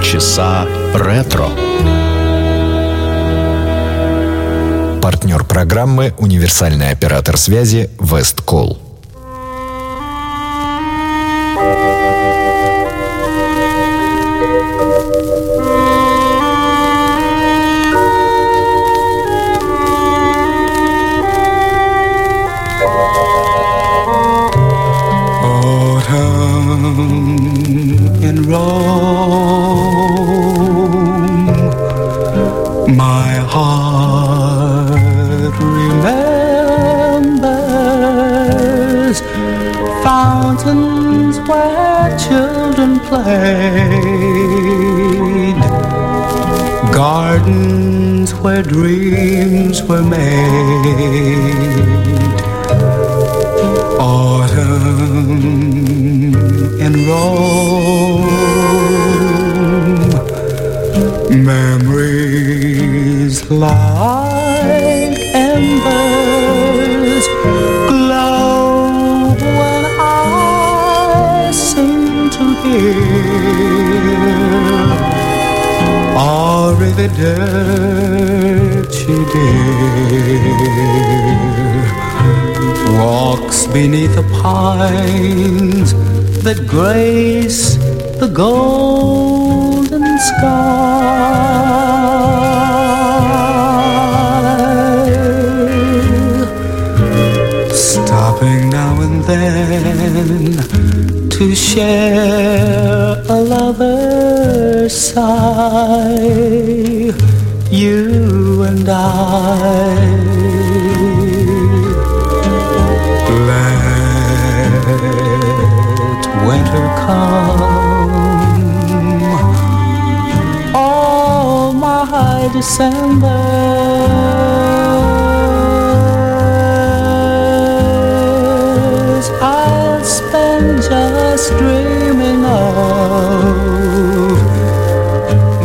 Полчаса ретро. Партнер программы «Универсальный оператор связи Весткол». Played, gardens where dreams were made, autumn in Rome, memories like Arrivederci dear. Walks beneath the pines that grace the golden sky to share a lover's sigh, you and I. Let winter come, all my Decembers I'll spend just dreaming of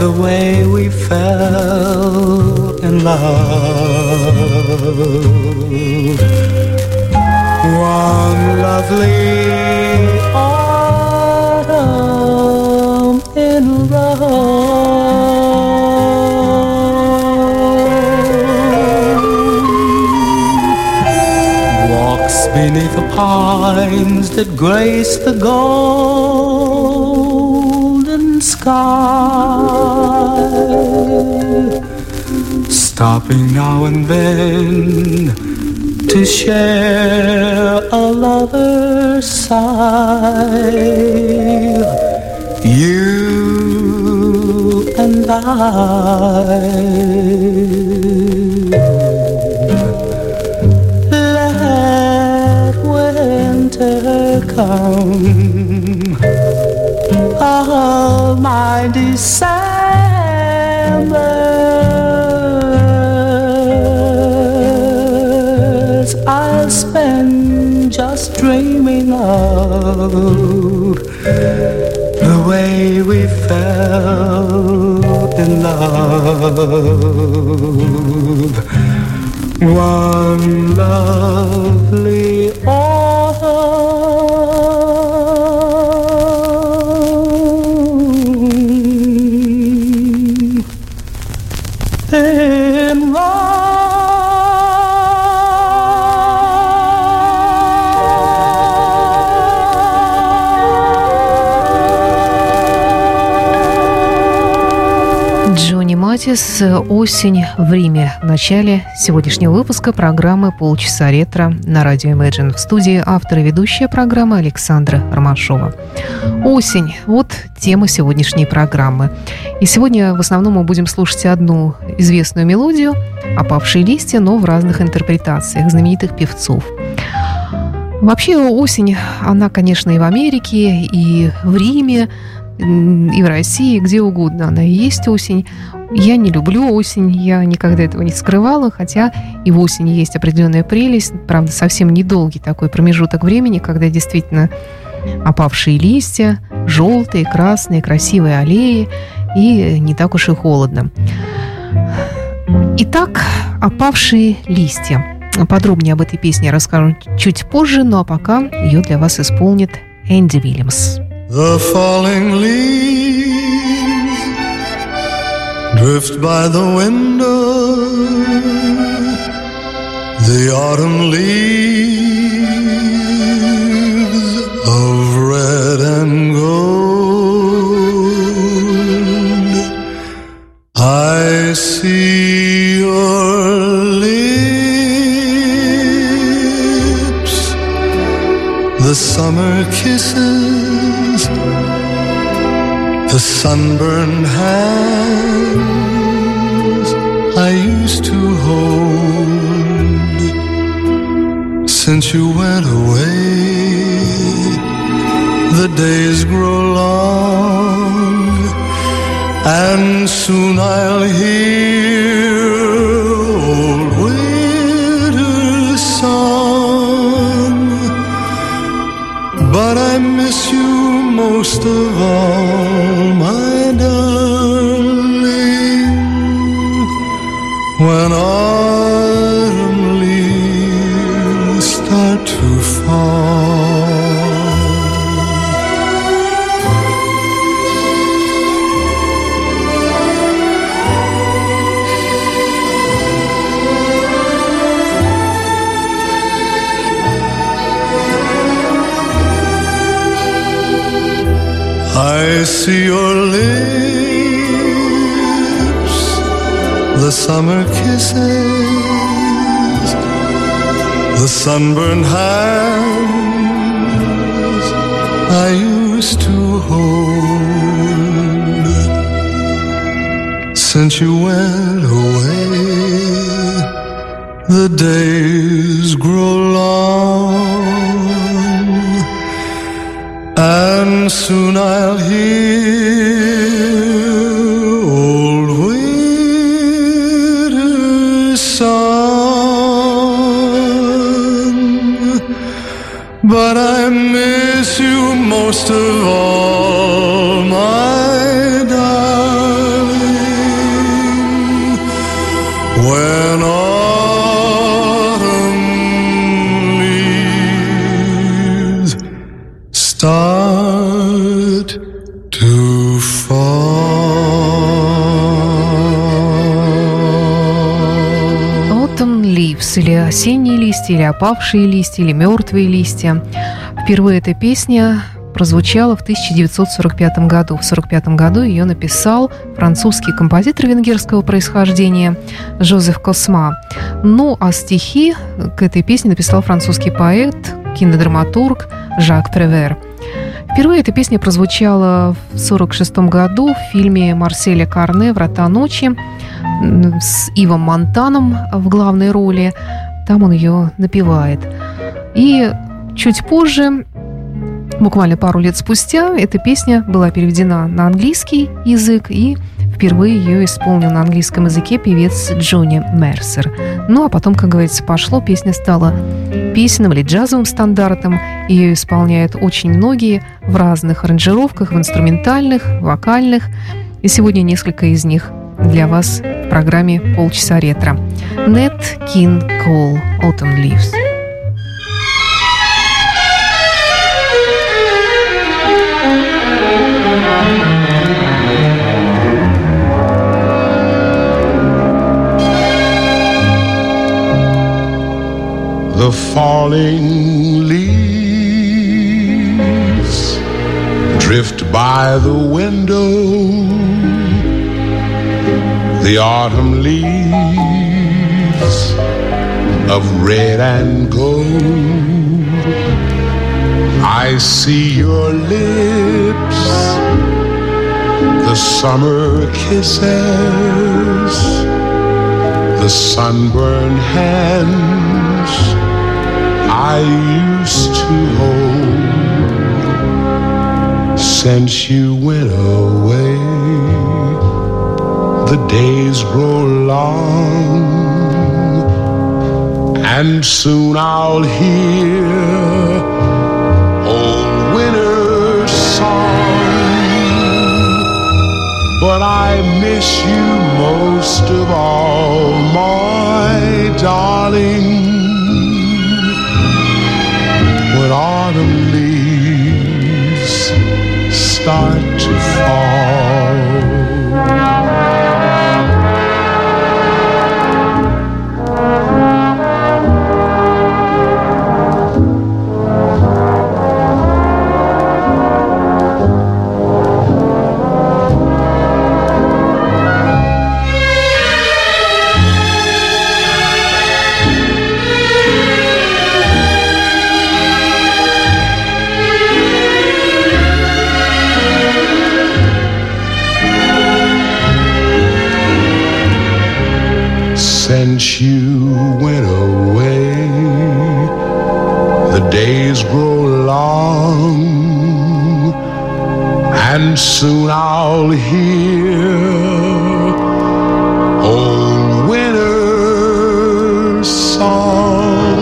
the way we fell in love. One lovely pines that grace the golden sky. Stopping now and then to share a lover's sigh. You and I. my Decembers I'll spend just dreaming of the way we fell in love. One lovely Матис «Осень в Риме» в начале сегодняшнего выпуска программы «Полчаса ретро» на радио Imagine. В студии автор и ведущая программы Александра Ромашова. Осень – вот тема сегодняшней программы. И сегодня в основном мы будем слушать одну известную мелодию «Опавшие листья», но в разных интерпретациях знаменитых певцов. Вообще осень, она, конечно, и в Америке, и в Риме, и в России, где угодно. Она есть осень. Я не люблю осень, я никогда этого не скрывала, хотя и в осени есть определенная прелесть, правда, совсем недолгий такой промежуток времени, когда действительно опавшие листья, желтые, красные, красивые аллеи, и не так уж и холодно. Итак, опавшие листья. Подробнее об этой песне я расскажу чуть позже, ну а пока ее для вас исполнит Энди Уильямс. The falling leaves drift by the window, the autumn leaves of red and gold. I see your lips, the summer kisses sunburned hands I used to hold since you went away. The days grow long, and soon I'll hear old winter's song. But I miss you most of all, summer kisses, the sunburned hands start to fall. Autumn Leaves, или осенние листья, или опавшие листья, или мертвые листья. Впервые эта песня прозвучала в 1945 году. В 1945 году ее написал французский композитор венгерского происхождения Жозеф Косма. Ну, а стихи к этой песне написал французский поэт, кинодраматург Жак Превер. Впервые эта песня прозвучала в 1946 году в фильме Марселя Карне «Врата ночи» с Ивом Монтаном в главной роли. Там он ее напевает. И чуть позже, буквально пару лет спустя, эта песня была переведена на английский язык и впервые ее исполнил на английском языке певец Джонни Мерсер. Ну а потом, как говорится, пошло, песня стала песенным или джазовым стандартом. Ее исполняют очень многие в разных аранжировках, в инструментальных, вокальных. И сегодня несколько из них для вас в программе «Полчаса ретро». Нет Кин Кол «Autumn Leaves». The falling leaves drift by the window. The autumn leaves of red and gold. I see your lips, the summer kisses, the sunburned hands I used to hold since you went away. The days grow long, and soon I'll hear I'll hear old winter's song.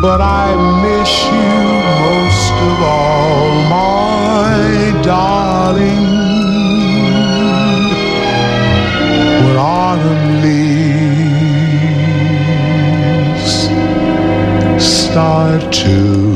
But I miss you most of all, my darling. When autumn leaves start to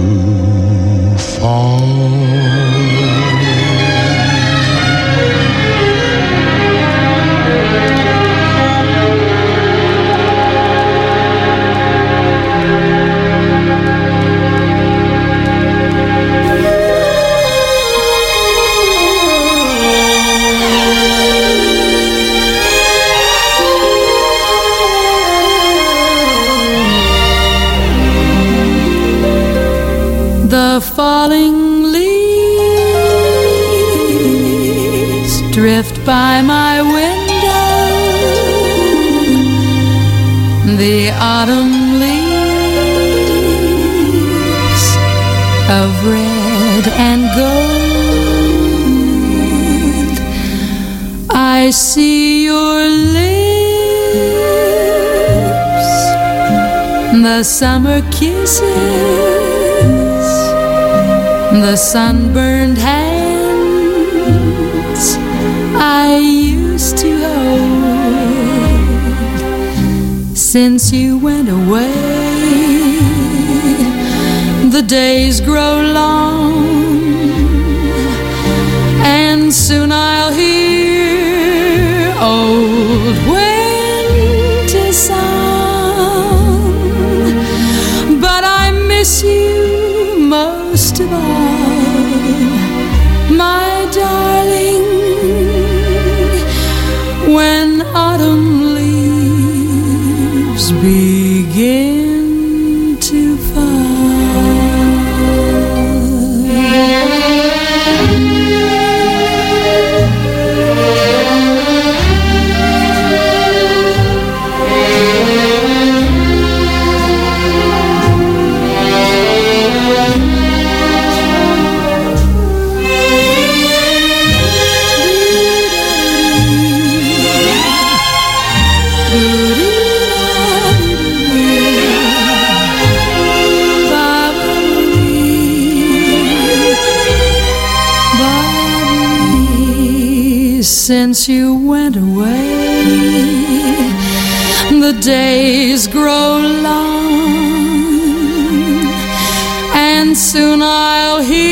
of red and gold. I see your lips, the summer kisses the sunburned hands I used to hold. Since you went away, the days grow long, and soon I'll hear old winter song. But I miss you most of all, my darling, Since you went away, the days grow long, and soon I'll hear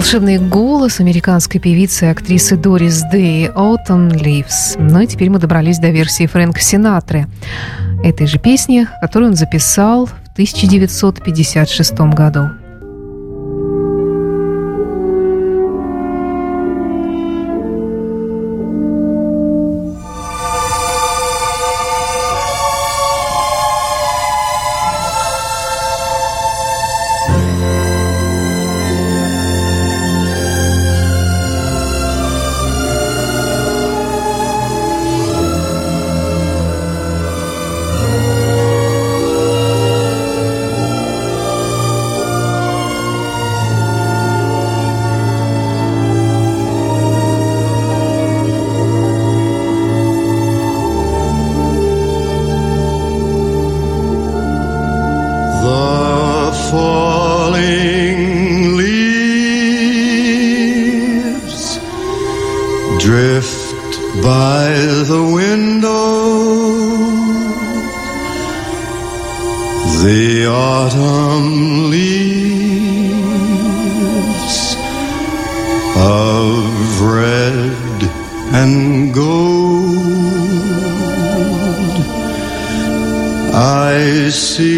Волшебный голос американской певицы и актрисы Дорис Дэй «Autumn Leaves». Ну и теперь мы добрались до версии Фрэнка Синатры этой же песни, которую он записал в 1956 году. See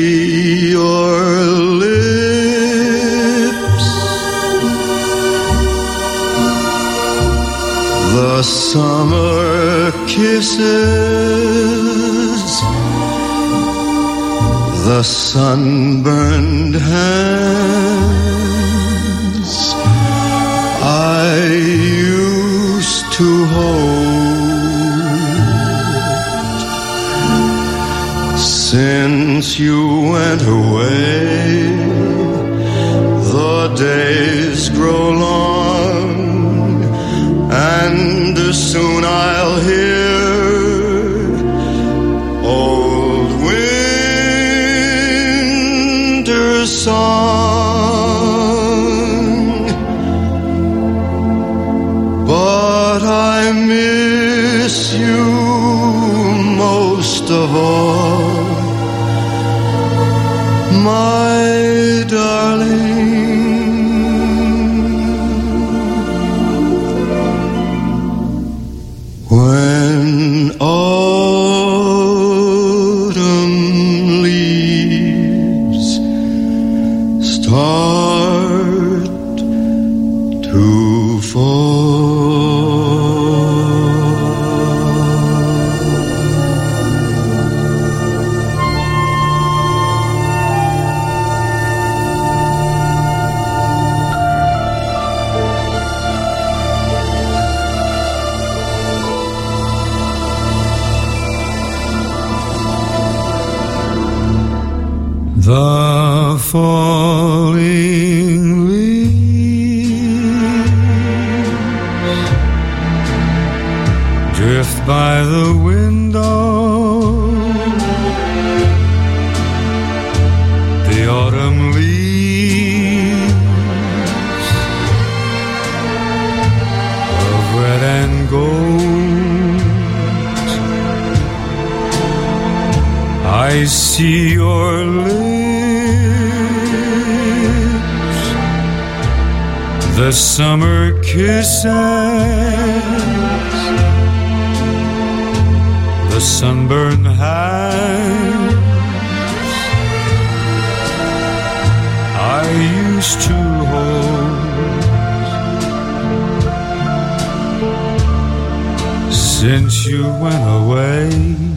days grow long, start see your lips, the summer kisses, the sunburned hands I used to hold. Since you went away.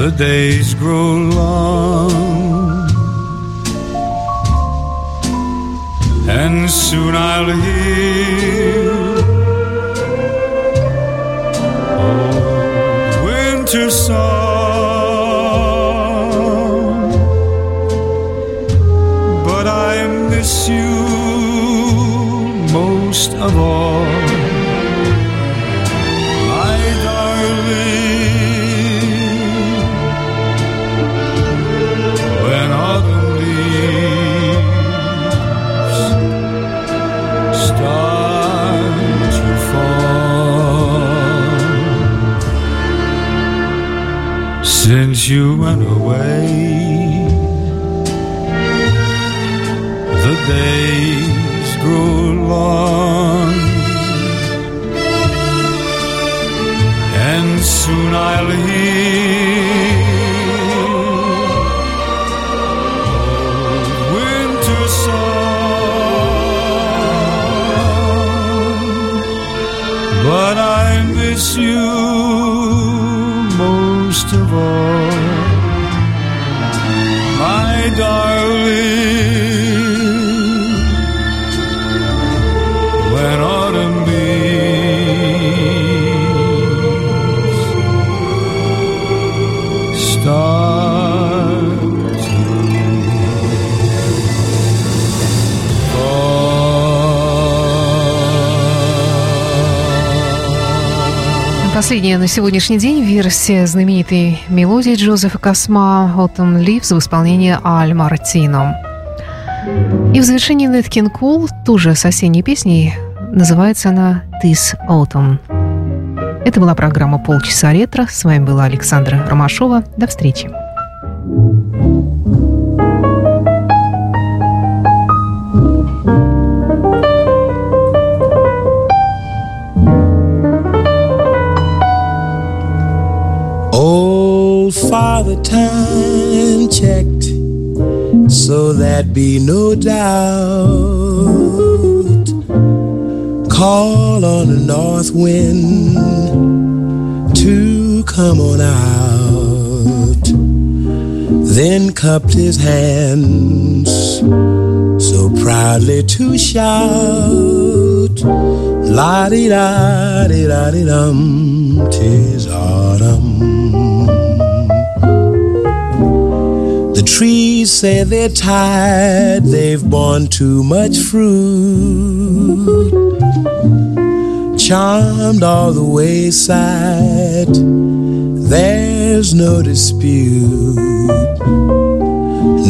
The days grow long, and soon I'll hear old winter song. But I miss you Since you went away, the days grow long, and soon I'll hear Последняя на сегодняшний день версия знаменитой мелодии Джозефа Косма «Autumn Leaves» в исполнении Аль Мартино. И в завершении Нэт Кинг Кол, тоже с осенней песней, называется она «This Autumn». Это была программа «Полчаса ретро». С вами была Александра Ромашова. До встречи. Father Time checked so that be no doubt. Call on the north wind to come on out. Then cupped his hands so proudly to shout. La di da di da di dum, tis autumn. Trees say they're tired, they've borne too much fruit. Charmed all the wayside, there's no dispute.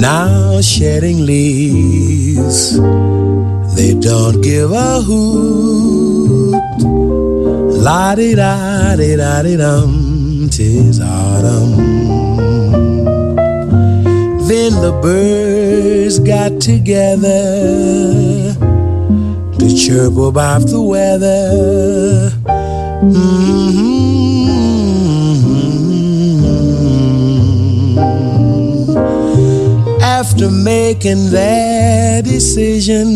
Now shedding leaves, they don't give a hoot. La di da di da di dum, tis autumn. Then the birds got together to chirp about the weather. Mm-hmm. After making their decision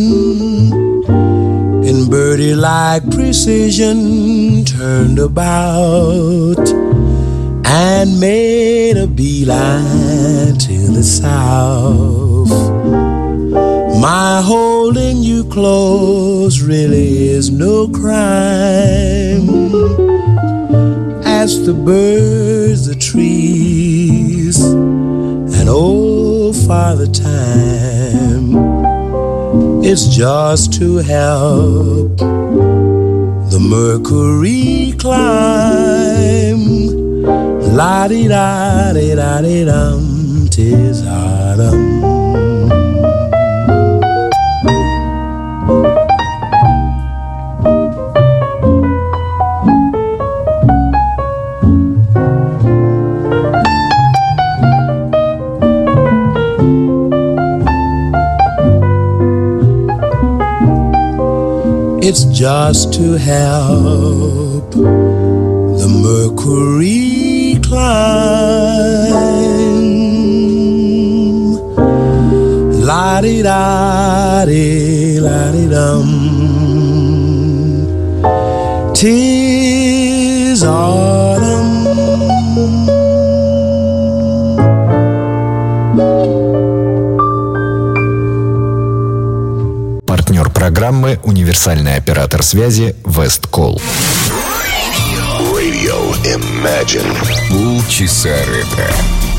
in birdie like precision, turned about and made a beeline to the south. My holding you close really is no crime. As the birds, the trees, and old Father Time, it's just to help the mercury climb. La di da di da di dum, tis autumn. It's just to help the mercury climb. La di da di la di dum. Tis. Партнер программы «Универсальный оператор связи Весткол». Radio Imagine. Полчаса ретро.